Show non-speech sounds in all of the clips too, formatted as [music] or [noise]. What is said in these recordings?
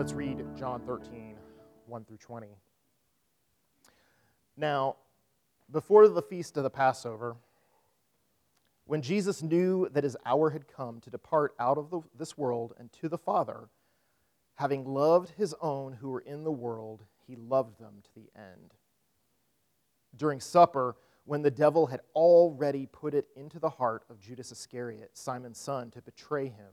Let's read John 13, 1 through 20. Now, before the feast of the Passover, when Jesus knew that his hour had come to depart out of the, this world and to the Father, having loved his own who were in the world, he loved them to the end. During supper, when the devil had already put it into the heart of Judas Iscariot, Simon's son, to betray him,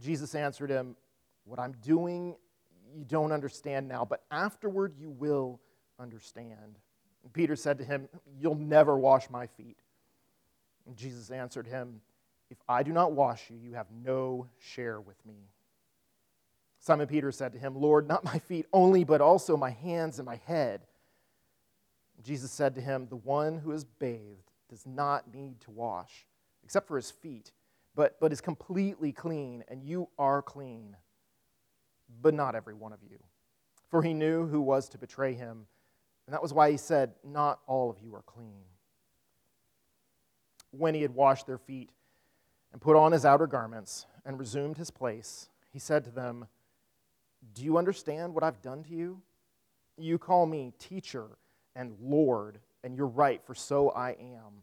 Jesus answered him, What I'm doing, you don't understand now, but afterward you will understand. And Peter said to him, You'll never wash my feet. And Jesus answered him, If I do not wash you, you have no share with me. Simon Peter said to him, Lord, not my feet only, but also my hands and my head. Jesus said to him, The one who is bathed does not need to wash, except for his feet but, but is completely clean, and you are clean, but not every one of you. For he knew who was to betray him, and that was why he said, Not all of you are clean. When he had washed their feet and put on his outer garments and resumed his place, he said to them, Do you understand what I've done to you? You call me teacher and Lord, and you're right, for so I am.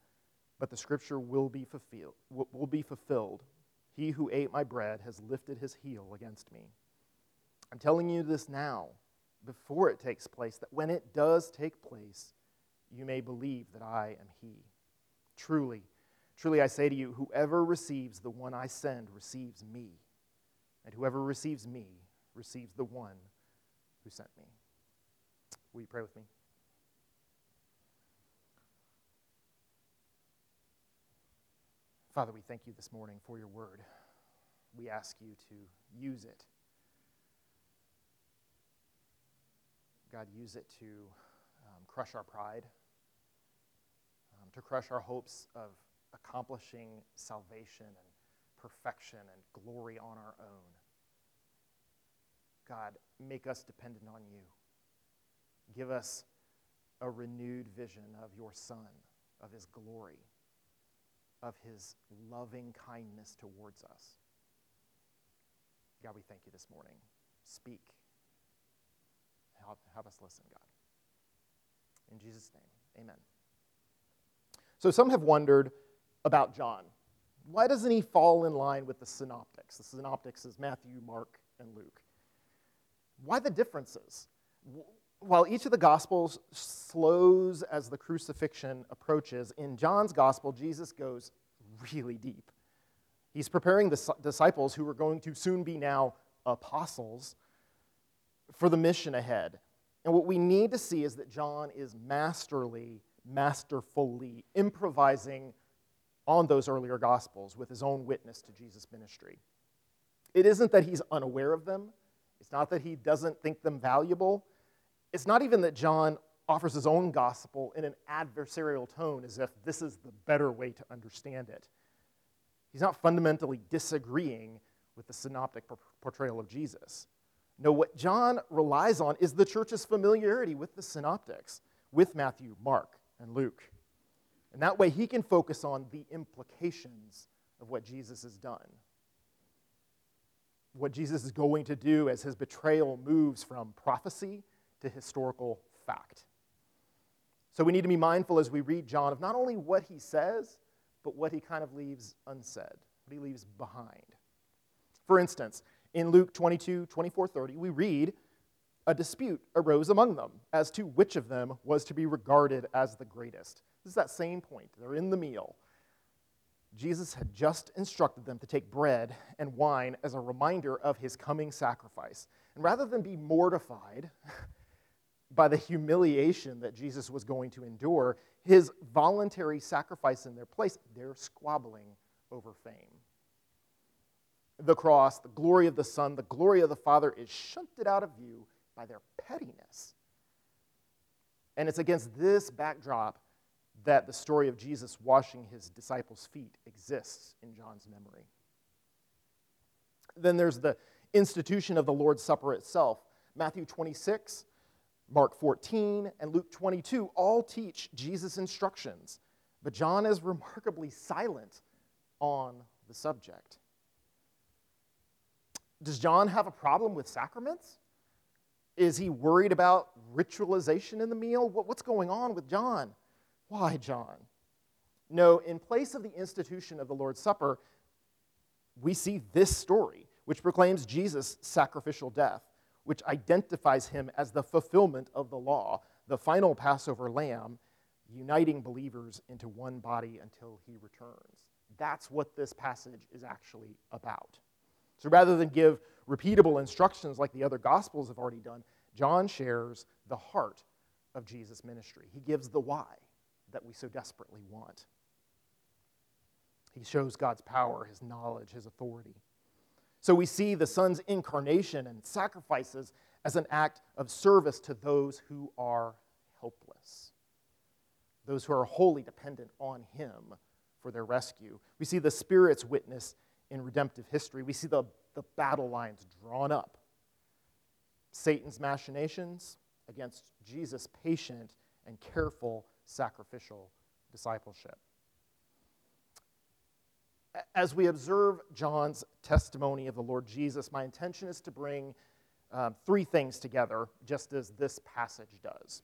but the scripture will be fulfilled, will be fulfilled. He who ate my bread has lifted his heel against me. I'm telling you this now, before it takes place, that when it does take place, you may believe that I am he. Truly, truly I say to you, whoever receives the one I send receives me, and whoever receives me receives the one who sent me. Will you pray with me? Father, we thank you this morning for your word. We ask you to use it. God, use it to um, crush our pride, um, to crush our hopes of accomplishing salvation and perfection and glory on our own. God, make us dependent on you. Give us a renewed vision of your Son, of his glory of his loving kindness towards us. God, we thank you this morning. Speak. Help, have us listen, God. In Jesus' name, amen. So, some have wondered about John. Why doesn't he fall in line with the synoptics? The synoptics is Matthew, Mark, and Luke. Why the differences? While each of the Gospels slows as the crucifixion approaches, in John's Gospel, Jesus goes really deep. He's preparing the disciples who are going to soon be now apostles for the mission ahead. And what we need to see is that John is masterly, masterfully improvising on those earlier Gospels with his own witness to Jesus' ministry. It isn't that he's unaware of them, it's not that he doesn't think them valuable it's not even that John offers his own gospel in an adversarial tone as if this is the better way to understand it. He's not fundamentally disagreeing with the synoptic portrayal of Jesus. No, what John relies on is the church's familiarity with the synoptics, with Matthew, Mark, and Luke. And that way he can focus on the implications of what Jesus has done. What Jesus is going to do as his betrayal moves from prophecy to historical fact. So we need to be mindful as we read John of not only what he says, but what he kind of leaves unsaid, what he leaves behind. For instance, in Luke 22, 24, 30, we read, a dispute arose among them as to which of them was to be regarded as the greatest. This is that same point. They're in the meal. Jesus had just instructed them to take bread and wine as a reminder of his coming sacrifice. And rather than be mortified [laughs] by the humiliation that Jesus was going to endure, his voluntary sacrifice in their place, they're squabbling over fame. The cross, the glory of the Son, the glory of the Father is shunted out of view by their pettiness. And it's against this backdrop that the story of Jesus washing his disciples' feet exists in John's memory. Then there's the institution of the Lord's Supper itself. Matthew 26, Mark 14, and Luke 22 all teach Jesus' instructions, but John is remarkably silent on the subject. Does John have a problem with sacraments? Is he worried about ritualization in the meal? What's going on with John? Why, John? No, in place of the institution of the Lord's Supper, we see this story, which proclaims Jesus' sacrificial death, which identifies him as the fulfillment of the law, the final Passover lamb, uniting believers into one body until he returns. That's what this passage is actually about. So rather than give repeatable instructions like the other Gospels have already done, John shares the heart of Jesus' ministry. He gives the why that we so desperately want. He shows God's power, his knowledge, his authority. So we see the Son's incarnation and sacrifices as an act of service to those who are helpless, those who are wholly dependent on him for their rescue. We see the Spirit's witness in redemptive history. We see the, the battle lines drawn up Satan's machinations against Jesus' patient and careful sacrificial discipleship. As we observe John's testimony of the Lord Jesus, my intention is to bring um, three things together, just as this passage does.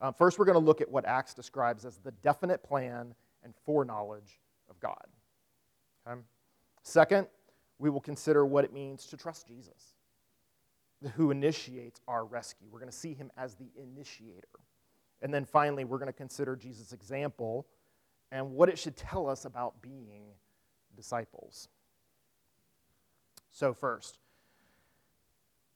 Um, first, we're going to look at what Acts describes as the definite plan and foreknowledge of God. Okay? Second, we will consider what it means to trust Jesus, who initiates our rescue. We're going to see him as the initiator. And then finally, we're going to consider Jesus' example and what it should tell us about being disciples. So, first,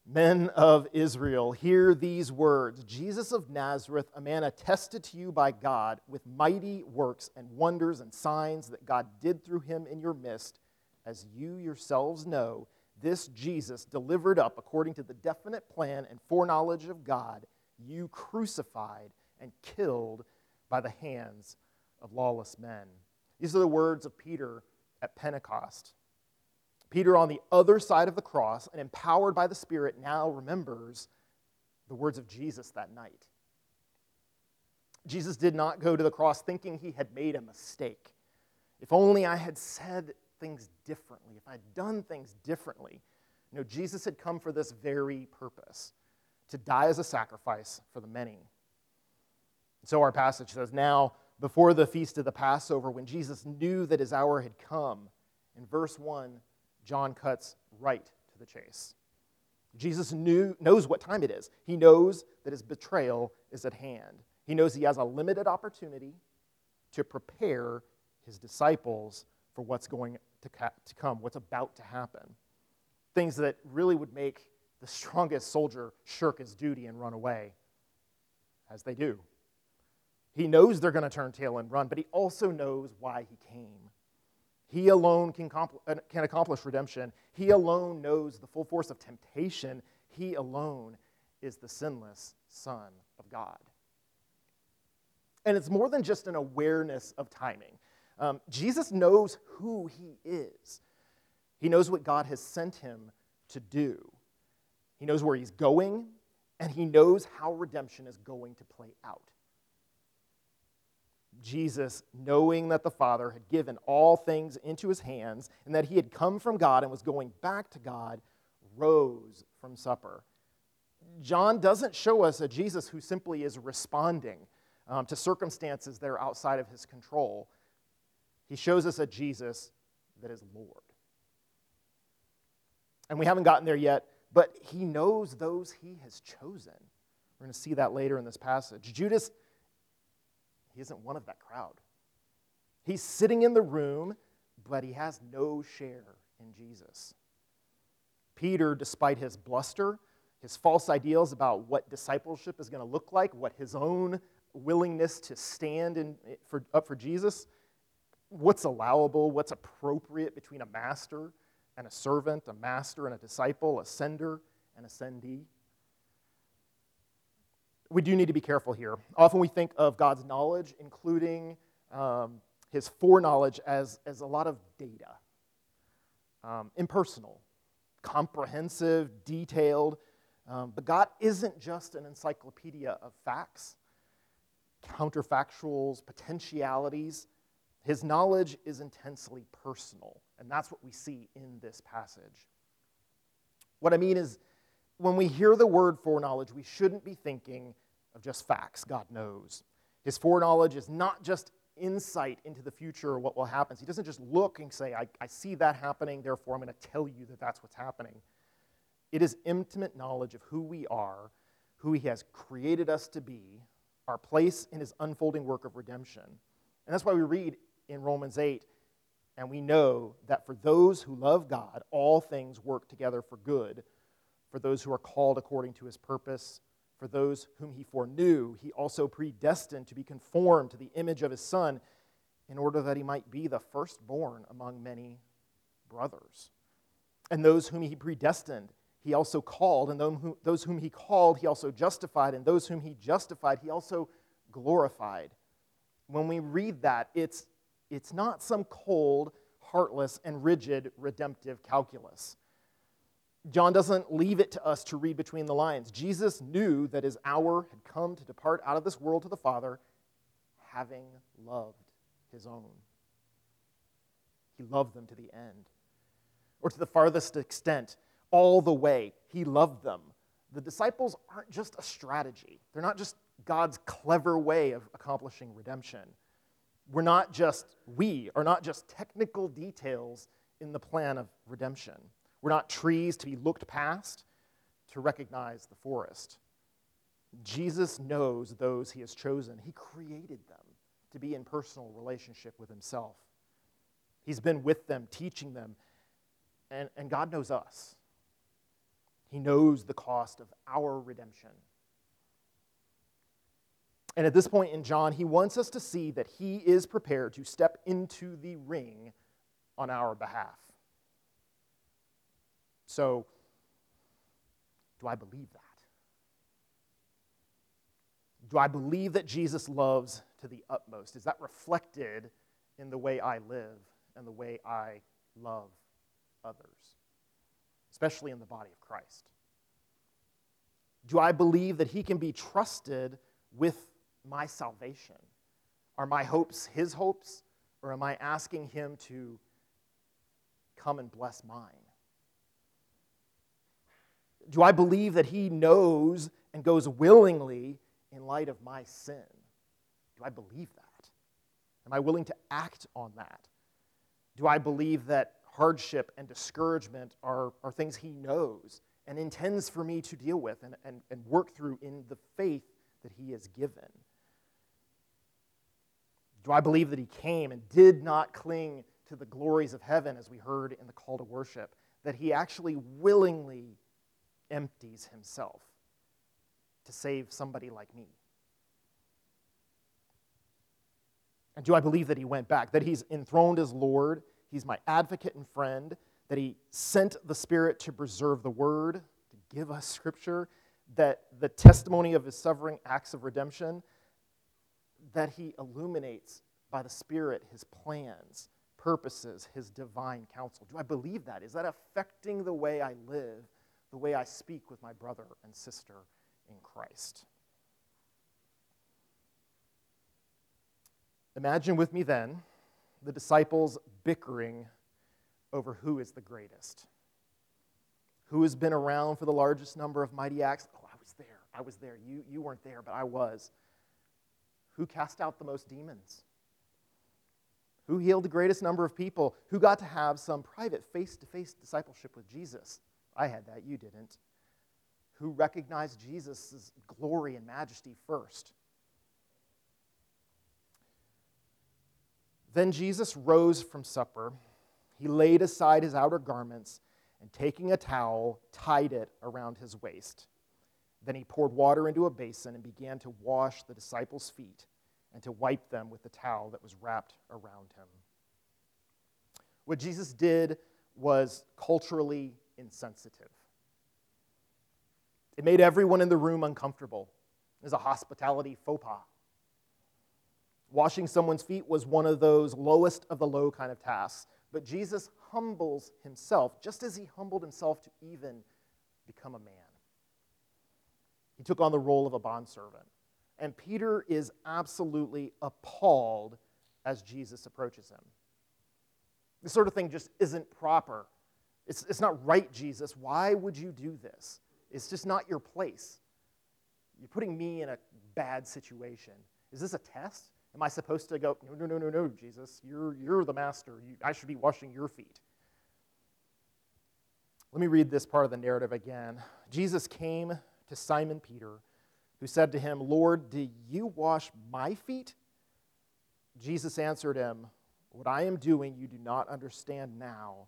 men of Israel, hear these words Jesus of Nazareth, a man attested to you by God with mighty works and wonders and signs that God did through him in your midst, as you yourselves know. This Jesus, delivered up according to the definite plan and foreknowledge of God, you crucified and killed by the hands of lawless men. These are the words of Peter at Pentecost. Peter, on the other side of the cross and empowered by the Spirit, now remembers the words of Jesus that night. Jesus did not go to the cross thinking he had made a mistake. If only I had said things differently, if I had done things differently. No, Jesus had come for this very purpose to die as a sacrifice for the many. So our passage says, Now, before the feast of the Passover, when Jesus knew that his hour had come, in verse 1, John cuts right to the chase. Jesus knew, knows what time it is. He knows that his betrayal is at hand. He knows he has a limited opportunity to prepare his disciples for what's going to, ca- to come, what's about to happen. Things that really would make the strongest soldier shirk his duty and run away, as they do. He knows they're going to turn tail and run, but he also knows why he came. He alone can, uh, can accomplish redemption. He alone knows the full force of temptation. He alone is the sinless Son of God. And it's more than just an awareness of timing. Um, Jesus knows who he is, he knows what God has sent him to do. he knows where he's going, and he knows how redemption is going to play out. Jesus, knowing that the Father had given all things into his hands and that he had come from God and was going back to God, rose from supper. John doesn't show us a Jesus who simply is responding um, to circumstances that are outside of his control. He shows us a Jesus that is Lord. And we haven't gotten there yet, but he knows those he has chosen. We're going to see that later in this passage. Judas, he isn't one of that crowd. He's sitting in the room, but he has no share in Jesus. Peter, despite his bluster, his false ideals about what discipleship is going to look like, what his own willingness to stand in, eh, for, up for Jesus, what's allowable, what's appropriate between a master and a servant, a master and a disciple, a sender and a sendee. We do need to be careful here. Often we think of God's knowledge, including um, his foreknowledge, as, as a lot of data, um, impersonal, comprehensive, detailed. Um, but God isn't just an encyclopedia of facts, counterfactuals, potentialities. His knowledge is intensely personal, and that's what we see in this passage. What I mean is, when we hear the word foreknowledge, we shouldn't be thinking of just facts. God knows. His foreknowledge is not just insight into the future or what will happen. He doesn't just look and say, I, I see that happening, therefore I'm going to tell you that that's what's happening. It is intimate knowledge of who we are, who He has created us to be, our place in His unfolding work of redemption. And that's why we read in Romans 8, and we know that for those who love God, all things work together for good, for those who are called according to His purpose. For those whom he foreknew, he also predestined to be conformed to the image of his Son, in order that he might be the firstborn among many brothers. And those whom he predestined, he also called, and those whom he called, he also justified, and those whom he justified, he also glorified. When we read that, it's, it's not some cold, heartless, and rigid redemptive calculus. John doesn't leave it to us to read between the lines. Jesus knew that his hour had come to depart out of this world to the Father, having loved his own. He loved them to the end, or to the farthest extent, all the way. He loved them. The disciples aren't just a strategy, they're not just God's clever way of accomplishing redemption. We're not just, we are not just technical details in the plan of redemption. We're not trees to be looked past to recognize the forest. Jesus knows those he has chosen. He created them to be in personal relationship with himself. He's been with them, teaching them, and, and God knows us. He knows the cost of our redemption. And at this point in John, he wants us to see that he is prepared to step into the ring on our behalf. So, do I believe that? Do I believe that Jesus loves to the utmost? Is that reflected in the way I live and the way I love others, especially in the body of Christ? Do I believe that He can be trusted with my salvation? Are my hopes His hopes, or am I asking Him to come and bless mine? Do I believe that He knows and goes willingly in light of my sin? Do I believe that? Am I willing to act on that? Do I believe that hardship and discouragement are, are things He knows and intends for me to deal with and, and, and work through in the faith that He has given? Do I believe that He came and did not cling to the glories of heaven, as we heard in the call to worship? That He actually willingly empties himself to save somebody like me? And do I believe that he went back, that he's enthroned as Lord, he's my advocate and friend, that he sent the Spirit to preserve the word, to give us scripture, that the testimony of his sovereign acts of redemption, that he illuminates by the Spirit his plans, purposes, his divine counsel? Do I believe that? Is that affecting the way I live the way I speak with my brother and sister in Christ. Imagine with me then the disciples bickering over who is the greatest. Who has been around for the largest number of mighty acts? Oh, I was there. I was there. You, you weren't there, but I was. Who cast out the most demons? Who healed the greatest number of people? Who got to have some private face to face discipleship with Jesus? I had that, you didn't. Who recognized Jesus' glory and majesty first? Then Jesus rose from supper. He laid aside his outer garments and, taking a towel, tied it around his waist. Then he poured water into a basin and began to wash the disciples' feet and to wipe them with the towel that was wrapped around him. What Jesus did was culturally insensitive. It made everyone in the room uncomfortable. It was a hospitality faux pas. Washing someone's feet was one of those lowest of the low kind of tasks. But Jesus humbles himself, just as he humbled himself to even become a man. He took on the role of a bondservant. And Peter is absolutely appalled as Jesus approaches him. This sort of thing just isn't proper. It's, it's not right, Jesus. Why would you do this? It's just not your place. You're putting me in a bad situation. Is this a test? Am I supposed to go, no, no, no, no, no, Jesus, you're, you're the master. You, I should be washing your feet. Let me read this part of the narrative again. Jesus came to Simon Peter, who said to him, Lord, do you wash my feet? Jesus answered him, What I am doing you do not understand now,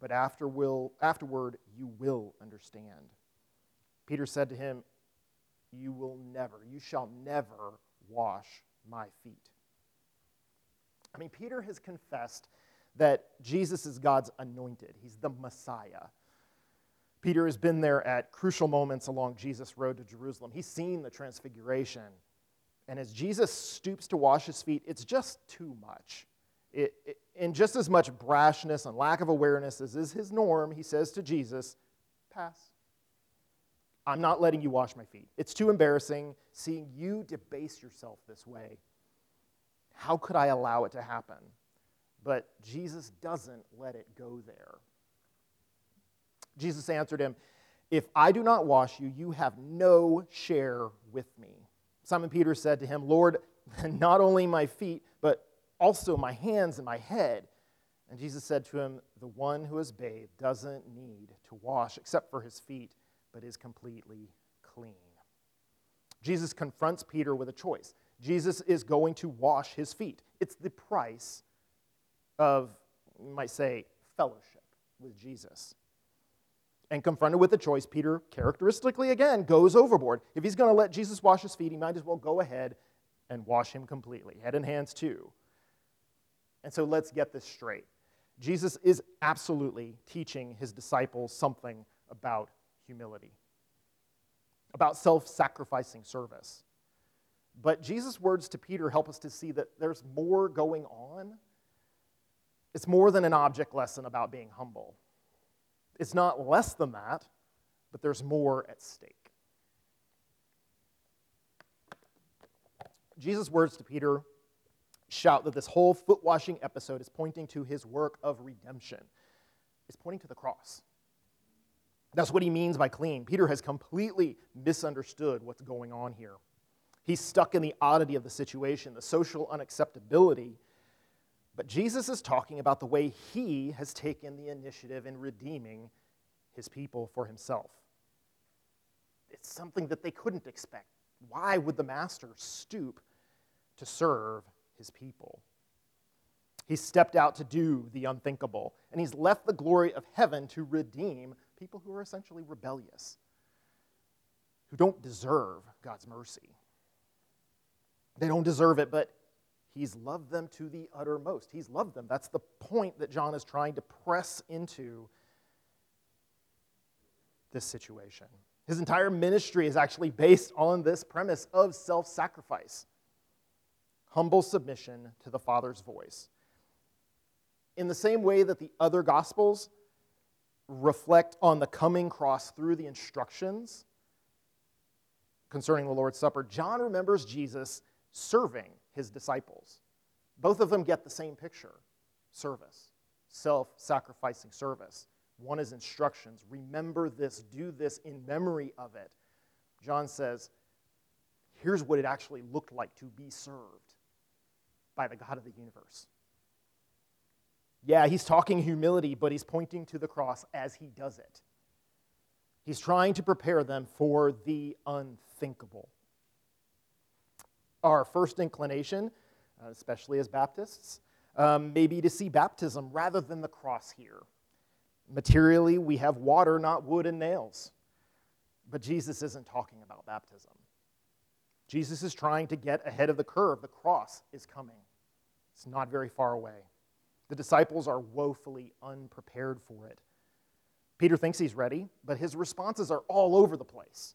but after will, afterward you will understand. Peter said to him, You will never, you shall never wash my feet. I mean, Peter has confessed that Jesus is God's anointed, he's the Messiah. Peter has been there at crucial moments along Jesus' road to Jerusalem. He's seen the transfiguration. And as Jesus stoops to wash his feet, it's just too much. It, it, in just as much brashness and lack of awareness as is his norm, he says to Jesus, Pass. I'm not letting you wash my feet. It's too embarrassing seeing you debase yourself this way. How could I allow it to happen? But Jesus doesn't let it go there. Jesus answered him, If I do not wash you, you have no share with me. Simon Peter said to him, Lord, [laughs] not only my feet, also my hands and my head. And Jesus said to him, The one who is bathed doesn't need to wash except for his feet but is completely clean. Jesus confronts Peter with a choice. Jesus is going to wash his feet. It's the price of, you might say, fellowship with Jesus. And confronted with the choice, Peter characteristically again goes overboard. If he's going to let Jesus wash his feet, he might as well go ahead and wash him completely, head and hands too. And so let's get this straight. Jesus is absolutely teaching his disciples something about humility, about self sacrificing service. But Jesus' words to Peter help us to see that there's more going on. It's more than an object lesson about being humble. It's not less than that, but there's more at stake. Jesus' words to Peter shout that this whole foot washing episode is pointing to his work of redemption. It's pointing to the cross. That's what he means by clean. Peter has completely misunderstood what's going on here. He's stuck in the oddity of the situation, the social unacceptability. But Jesus is talking about the way he has taken the initiative in redeeming his people for himself. It's something that they couldn't expect. Why would the master stoop to serve his people? He stepped out to do the unthinkable, and he's left the glory of heaven to redeem people who are essentially rebellious, who don't deserve God's mercy. They don't deserve it, but He's loved them to the uttermost. He's loved them. That's the point that John is trying to press into this situation. His entire ministry is actually based on this premise of self sacrifice, humble submission to the Father's voice. In the same way that the other Gospels reflect on the coming cross through the instructions concerning the Lord's Supper, John remembers Jesus serving his disciples. Both of them get the same picture service, self sacrificing service. One is instructions remember this, do this in memory of it. John says, here's what it actually looked like to be served by the God of the universe. Yeah, he's talking humility, but he's pointing to the cross as he does it. He's trying to prepare them for the unthinkable. Our first inclination, uh, especially as Baptists, um, may be to see baptism rather than the cross here. Materially, we have water, not wood and nails. But Jesus isn't talking about baptism. Jesus is trying to get ahead of the curve. The cross is coming, it's not very far away. The disciples are woefully unprepared for it. Peter thinks he's ready, but his responses are all over the place.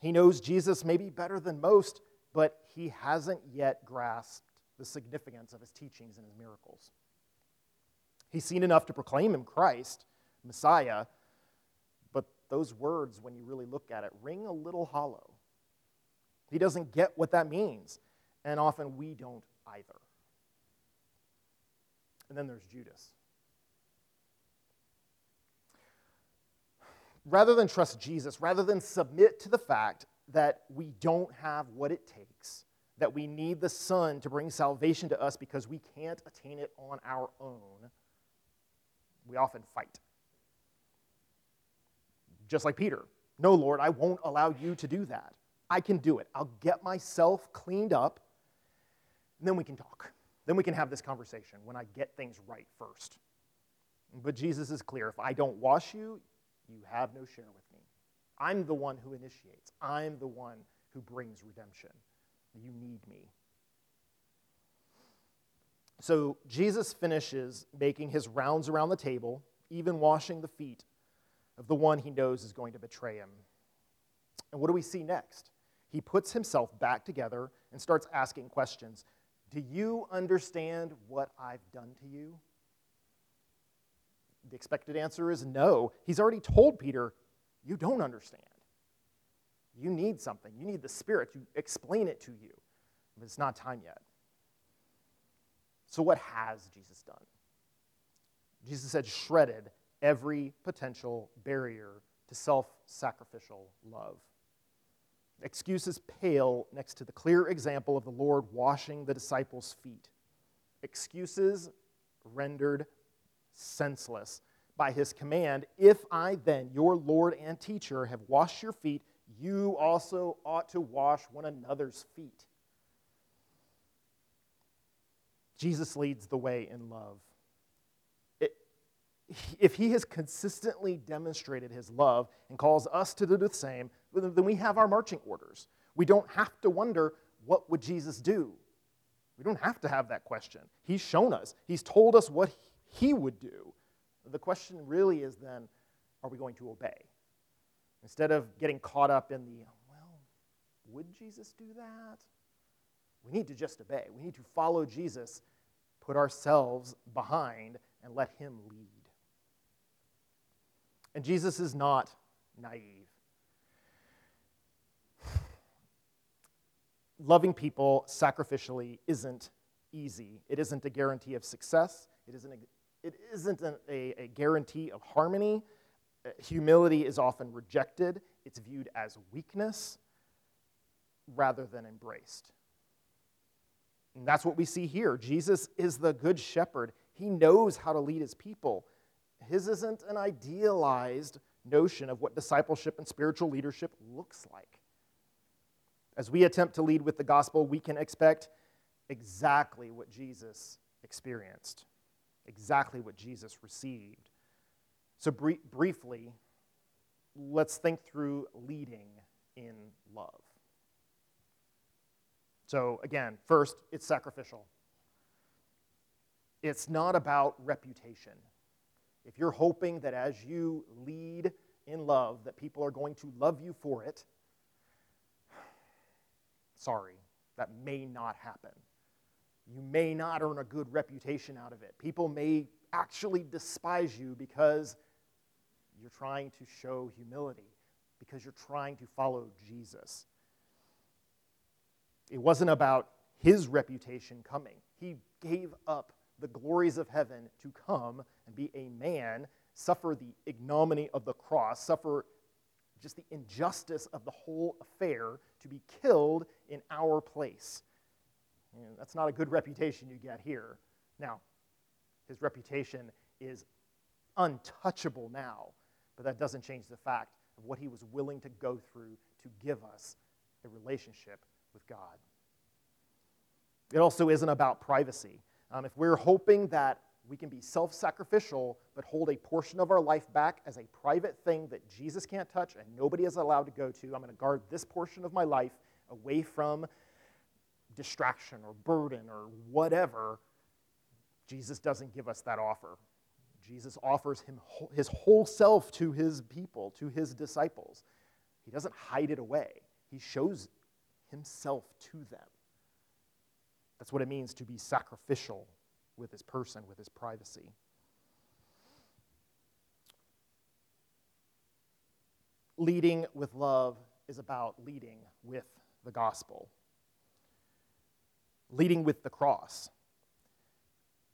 He knows Jesus maybe better than most, but he hasn't yet grasped the significance of his teachings and his miracles. He's seen enough to proclaim him Christ, Messiah, but those words, when you really look at it, ring a little hollow. He doesn't get what that means, and often we don't either. And then there's Judas. Rather than trust Jesus, rather than submit to the fact that we don't have what it takes, that we need the Son to bring salvation to us because we can't attain it on our own, we often fight. Just like Peter. No, Lord, I won't allow you to do that. I can do it. I'll get myself cleaned up, and then we can talk. Then we can have this conversation when I get things right first. But Jesus is clear if I don't wash you, you have no share with me. I'm the one who initiates, I'm the one who brings redemption. You need me. So Jesus finishes making his rounds around the table, even washing the feet of the one he knows is going to betray him. And what do we see next? He puts himself back together and starts asking questions. Do you understand what I've done to you? The expected answer is no. He's already told Peter, You don't understand. You need something. You need the Spirit to explain it to you. But it's not time yet. So, what has Jesus done? Jesus had shredded every potential barrier to self sacrificial love. Excuses pale next to the clear example of the Lord washing the disciples' feet. Excuses rendered senseless by his command If I then, your Lord and teacher, have washed your feet, you also ought to wash one another's feet. Jesus leads the way in love. If he has consistently demonstrated his love and calls us to do the same, then we have our marching orders. We don't have to wonder, what would Jesus do? We don't have to have that question. He's shown us, He's told us what He would do. The question really is then, are we going to obey? Instead of getting caught up in the, well, would Jesus do that? We need to just obey. We need to follow Jesus, put ourselves behind, and let Him lead. And Jesus is not naive. [sighs] Loving people sacrificially isn't easy. It isn't a guarantee of success. It isn't a, it isn't a, a, guarantee of harmony. Uh, humility is often rejected, it's viewed as weakness rather than embraced. And that's what we see here. Jesus is the good shepherd. He knows how to lead his people. His isn't an idealized notion of what discipleship and spiritual leadership looks like. As we attempt to lead with the gospel, we can expect exactly what Jesus experienced, exactly what Jesus received. So, briefly, let's think through leading in love. So, again, first, it's sacrificial. It's not about reputation. If you're hoping that as you lead in love, that people are going to love you for it, sorry, that may not happen. You may not earn a good reputation out of it. People may actually despise you because You're trying to show humility because you're trying to follow Jesus. It wasn't about his reputation coming. He gave up the glories of heaven to come and be a man, suffer the ignominy of the cross, suffer just the injustice of the whole affair to be killed in our place. That's not a good reputation you get here. Now, his reputation is untouchable now, but that doesn't change the fact of what he was willing to go through to give us a relationship with God. It also isn't about privacy. Um, if we're hoping that we can be self sacrificial, but hold a portion of our life back as a private thing that Jesus can't touch and nobody is allowed to go to, I'm going to guard this portion of my life away from distraction or burden or whatever. Jesus doesn't give us that offer. Jesus offers him his whole self to his people, to his disciples. He doesn't hide it away, he shows himself to them. That's what it means to be sacrificial with his person, with his privacy. Leading with love is about leading with the gospel, leading with the cross.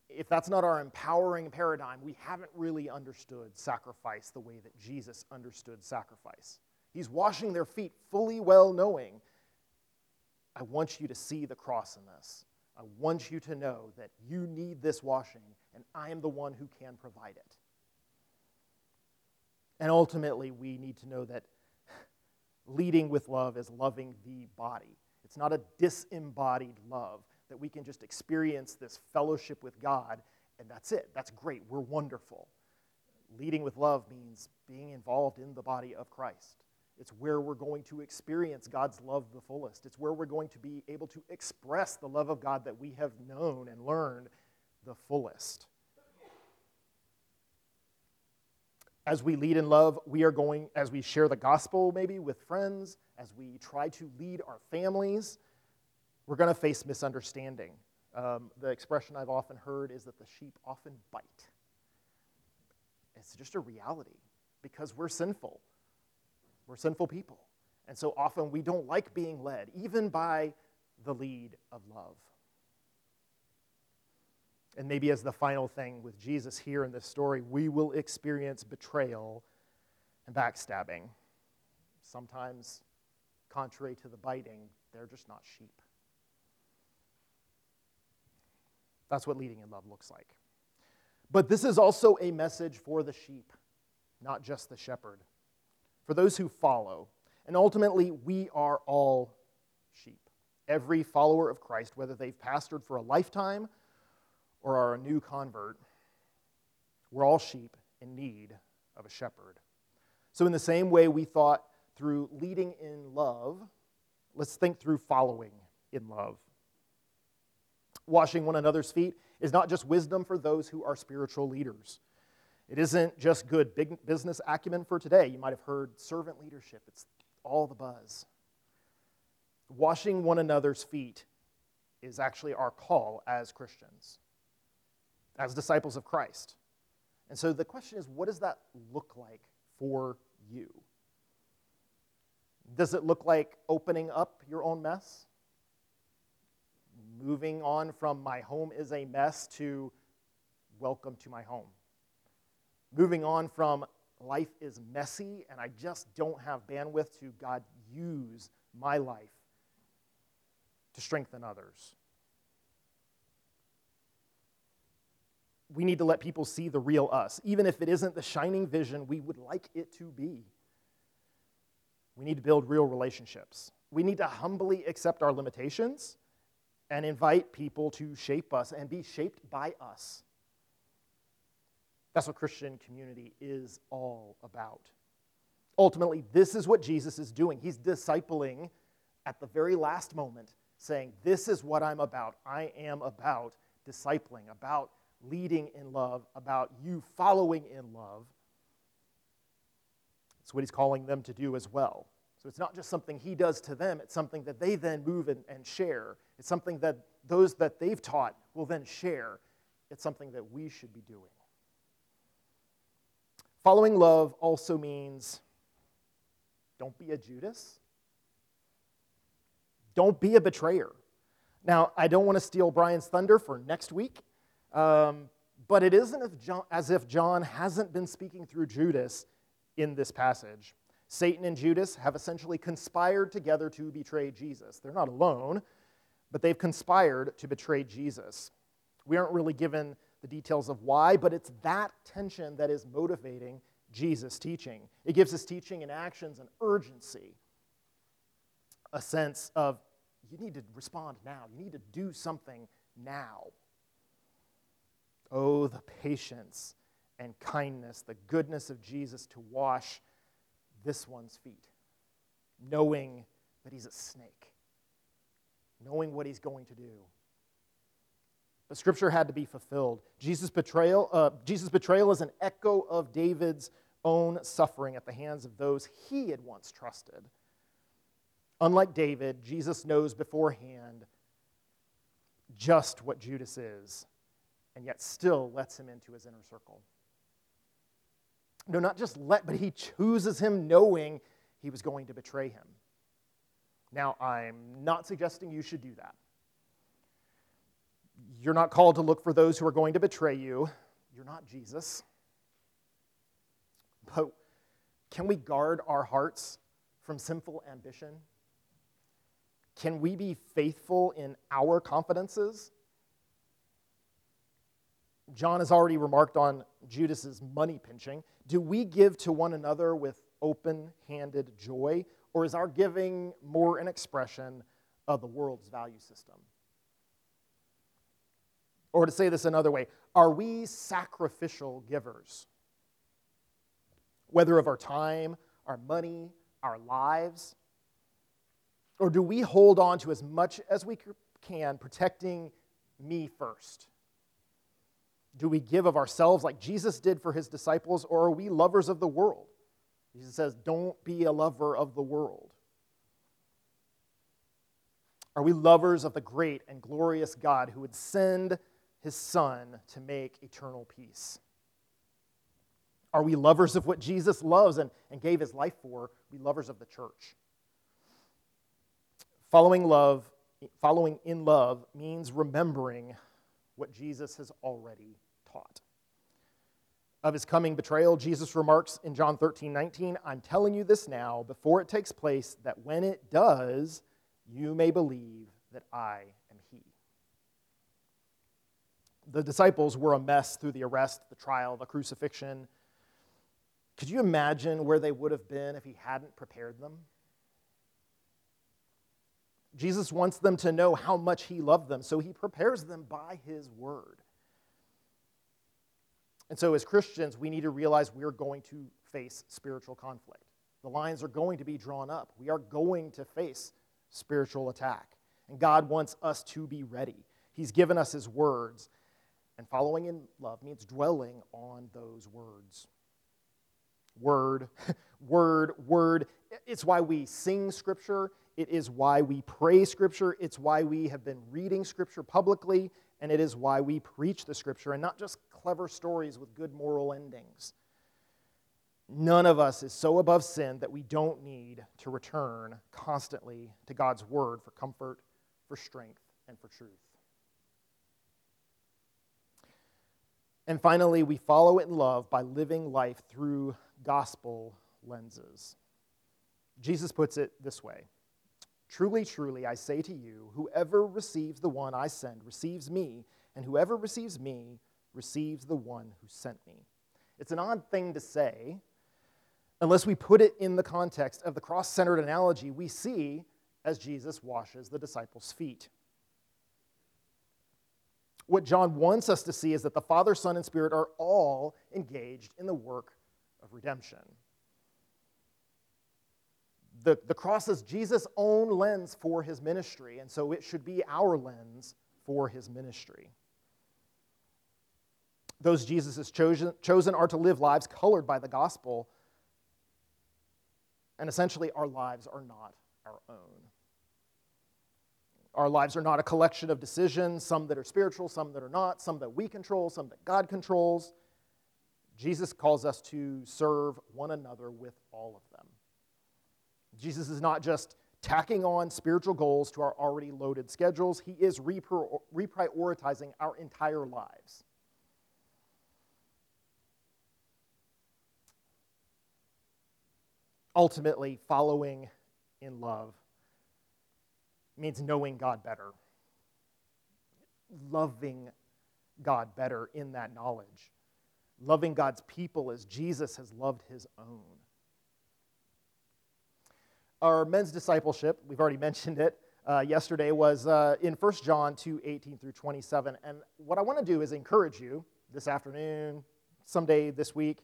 If that's not our empowering paradigm, we haven't really understood sacrifice the way that Jesus understood sacrifice. He's washing their feet fully well knowing, I want you to see the cross in this. I want you to know that you need this washing, and I am the one who can provide it. And ultimately, we need to know that leading with love is loving the body. It's not a disembodied love that we can just experience this fellowship with God, and that's it. That's great. We're wonderful. Leading with love means being involved in the body of Christ. It's where we're going to experience God's love the fullest. It's where we're going to be able to express the love of God that we have known and learned the fullest. As we lead in love, we are going, as we share the gospel maybe with friends, as we try to lead our families, we're going to face misunderstanding. Um, the expression I've often heard is that the sheep often bite. It's just a reality because we're sinful. We're sinful people. And so often we don't like being led, even by the lead of love. And maybe as the final thing with Jesus here in this story, we will experience betrayal and backstabbing. Sometimes, contrary to the biting, they're just not sheep. That's what leading in love looks like. But this is also a message for the sheep, not just the shepherd for those who follow. And ultimately, we are all sheep. Every follower of Christ, whether they've pastored for a lifetime or are a new convert, we're all sheep in need of a shepherd. So, in the same way we thought through leading in love, let's think through following in love. Washing one another's feet is not just wisdom for those who are spiritual leaders. It isn't just good big business acumen for today. You might have heard servant leadership, it's all the buzz. Washing one another's feet is actually our call as Christians, as disciples of Christ. And so the question is what does that look like for you? Does it look like opening up your own mess? Moving on from my home is a mess to welcome to my home? Moving on from life is messy and I just don't have bandwidth to God use my life to strengthen others. We need to let people see the real us, even if it isn't the shining vision we would like it to be. We need to build real relationships. We need to humbly accept our limitations and invite people to shape us and be shaped by us. That's what Christian community is all about. Ultimately, this is what Jesus is doing. He's discipling at the very last moment, saying, This is what I'm about. I am about discipling, about leading in love, about you following in love. It's what he's calling them to do as well. So it's not just something he does to them, it's something that they then move and, and share. It's something that those that they've taught will then share. It's something that we should be doing. Following love also means don't be a Judas. Don't be a betrayer. Now, I don't want to steal Brian's thunder for next week, um, but it isn't as if John hasn't been speaking through Judas in this passage. Satan and Judas have essentially conspired together to betray Jesus. They're not alone, but they've conspired to betray Jesus. We aren't really given the details of why, but it's that tension that is motivating Jesus' teaching. It gives his teaching and actions an urgency, a sense of you need to respond now, you need to do something now. Oh, the patience and kindness, the goodness of Jesus to wash this one's feet, knowing that he's a snake, knowing what he's going to do. But scripture had to be fulfilled. Jesus' betrayal, uh, Jesus' betrayal is an echo of David's own suffering at the hands of those he had once trusted. Unlike David, Jesus knows beforehand just what Judas is, and yet still lets him into his inner circle. No, not just let, but he chooses him knowing he was going to betray him. Now, I'm not suggesting you should do that. You're not called to look for those who are going to betray you. You're not Jesus. But can we guard our hearts from sinful ambition? Can we be faithful in our confidences? John has already remarked on Judas's money pinching. Do we give to one another with open handed joy, or is our giving more an expression of the world's value system? Or to say this another way, are we sacrificial givers? Whether of our time, our money, our lives? Or do we hold on to as much as we can, protecting me first? Do we give of ourselves like Jesus did for his disciples, or are we lovers of the world? Jesus says, Don't be a lover of the world. Are we lovers of the great and glorious God who would send his Son to make eternal peace? Are we lovers of what Jesus loves and, and gave his life for? Are we lovers of the church. Following love, following in love means remembering what Jesus has already taught. Of his coming betrayal, Jesus remarks in John 13, 19, I'm telling you this now before it takes place, that when it does, you may believe that I. The disciples were a mess through the arrest, the trial, the crucifixion. Could you imagine where they would have been if he hadn't prepared them? Jesus wants them to know how much he loved them, so he prepares them by his word. And so, as Christians, we need to realize we're going to face spiritual conflict. The lines are going to be drawn up. We are going to face spiritual attack. And God wants us to be ready. He's given us His words. And following in love means dwelling on those words. Word, [laughs] word, word. It's why we sing Scripture. It is why we pray Scripture. It's why we have been reading Scripture publicly. And it is why we preach the Scripture and not just clever stories with good moral endings. None of us is so above sin that we don't need to return constantly to God's Word for comfort, for strength, and for truth. And finally, we follow it in love by living life through gospel lenses. Jesus puts it this way Truly, truly, I say to you, whoever receives the one I send receives me, and whoever receives me receives the one who sent me. It's an odd thing to say, unless we put it in the context of the cross centered analogy we see as Jesus washes the disciples' feet. What John wants us to see is that the Father, Son, and Spirit are all engaged in the work of redemption the, the cross is Jesus' own lens for his ministry, and so it should be our lens for his ministry. Those Jesus has chosen, chosen are to live lives colored by the gospel, and essentially, our lives are not our own. Our lives are not a collection of decisions, some that are spiritual, some that are not, some that we control, some that God controls. Jesus calls us to serve one another with all of them. Jesus is not just tacking on spiritual goals to our already loaded schedules, he is reprioritizing our entire lives. Ultimately, following in love means knowing God better, loving God better in that knowledge, loving God's people as Jesus has loved his own. Our men's discipleship, we've already [laughs] mentioned it uh, yesterday, was uh, in 1 John 2 18 through 27. And what I want to do is encourage you this afternoon, someday this week,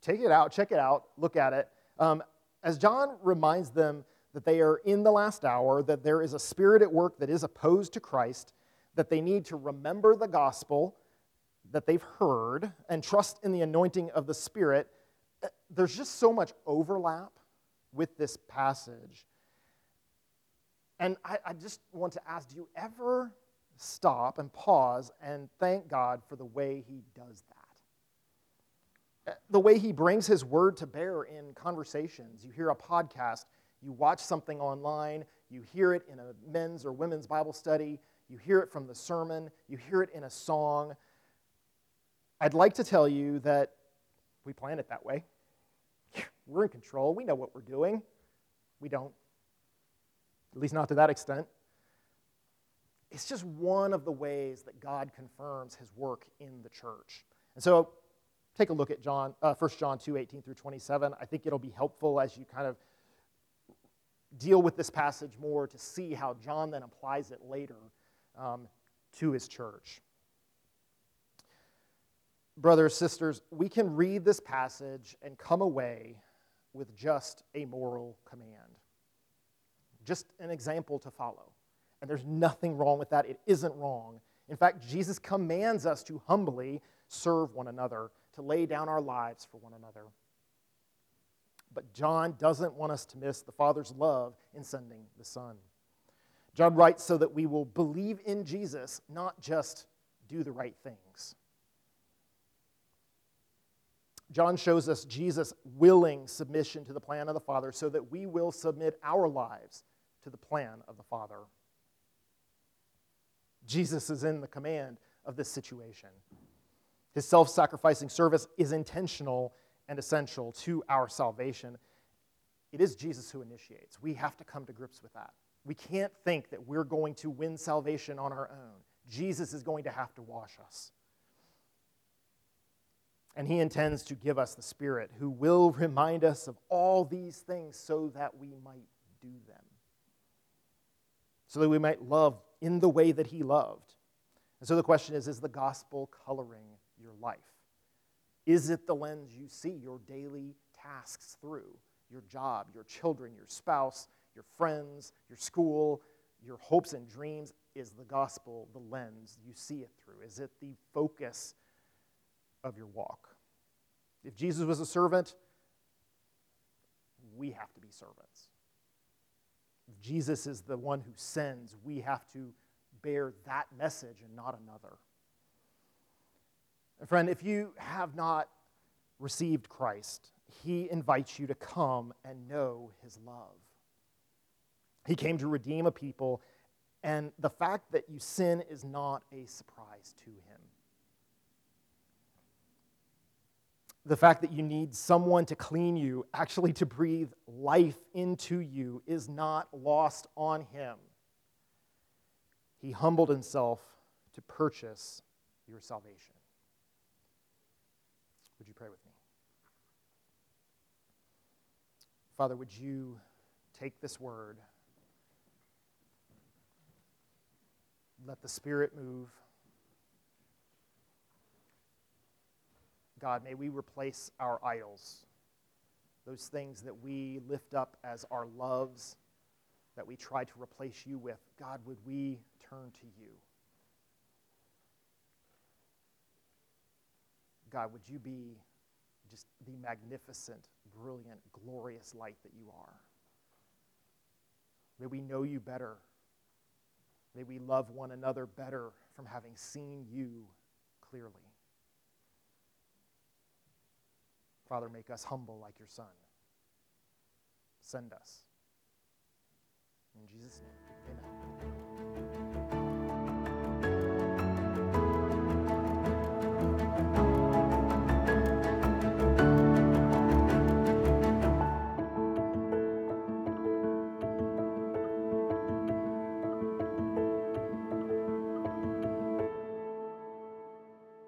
take it out, check it out, look at it. Um, as John reminds them that they are in the last hour, that there is a spirit at work that is opposed to Christ, that they need to remember the gospel that they've heard and trust in the anointing of the Spirit, uh, there's just so much overlap with this passage. And I, I, just want to ask do you ever stop and pause and thank God for the way He does that? Uh, the way He brings His word to bear in conversations. You hear a podcast, you watch something online, you hear it in a men's or women's Bible study, you hear it from the sermon, you hear it in a song. I'd like to tell you that we plan it that way. [laughs] We're in control. We know what we're doing. We don't, at least not to that extent. It's just one of the ways that God confirms his work in the church. And so take a look at John, uh, 1 John 2 18 through 27. I think it'll be helpful as you kind of deal with this passage more to see how John then applies it later um, to his church. Brothers, sisters, we can read this passage and come away with just a moral command, just an example to follow. And there's nothing wrong with that. It isn't wrong. In fact, Jesus commands us to humbly serve one another, to lay down our lives for one another. But John doesn't want us to miss the Father's love in sending the Son. John writes so that we will believe in Jesus, not just do the right things. John shows us Jesus' willing submission to the plan of the Father so that we will submit our lives to the plan of the Father. Jesus is in the command of this situation. His self sacrificing service is intentional and essential to our salvation. It is Jesus who initiates. We have to come to grips with that. We can't think that we're going to win salvation on our own. Jesus is going to have to wash us. And he intends to give us the Spirit who will remind us of all these things so that we might do them. So that we might love in the way that he loved. And so the question is is the gospel coloring your life? Is it the lens you see your daily tasks through? Your job, your children, your spouse, your friends, your school, your hopes and dreams? Is the gospel the lens you see it through? Is it the focus of your walk. If Jesus was a servant, we have to be servants. If Jesus is the one who sends, we have to bear that message and not another. Friend, if you have not received Christ, he invites you to come and know his love. He came to redeem a people, and the fact that you sin is not a surprise to him. the fact that you need someone to clean you, actually to breathe life into you, is not lost on him. He humbled himself to purchase your salvation. Would you pray with me? Father, would you take this word? Let the Spirit move. God, may we replace our idols, those things that we lift up as our loves, that we try to replace you with. God, would we turn to you? God, would you be just the magnificent, brilliant, glorious light that you are? May we know you better. May we love one another better from having seen you clearly. Father, make us humble like your Son. Send us. In Jesus' name, amen.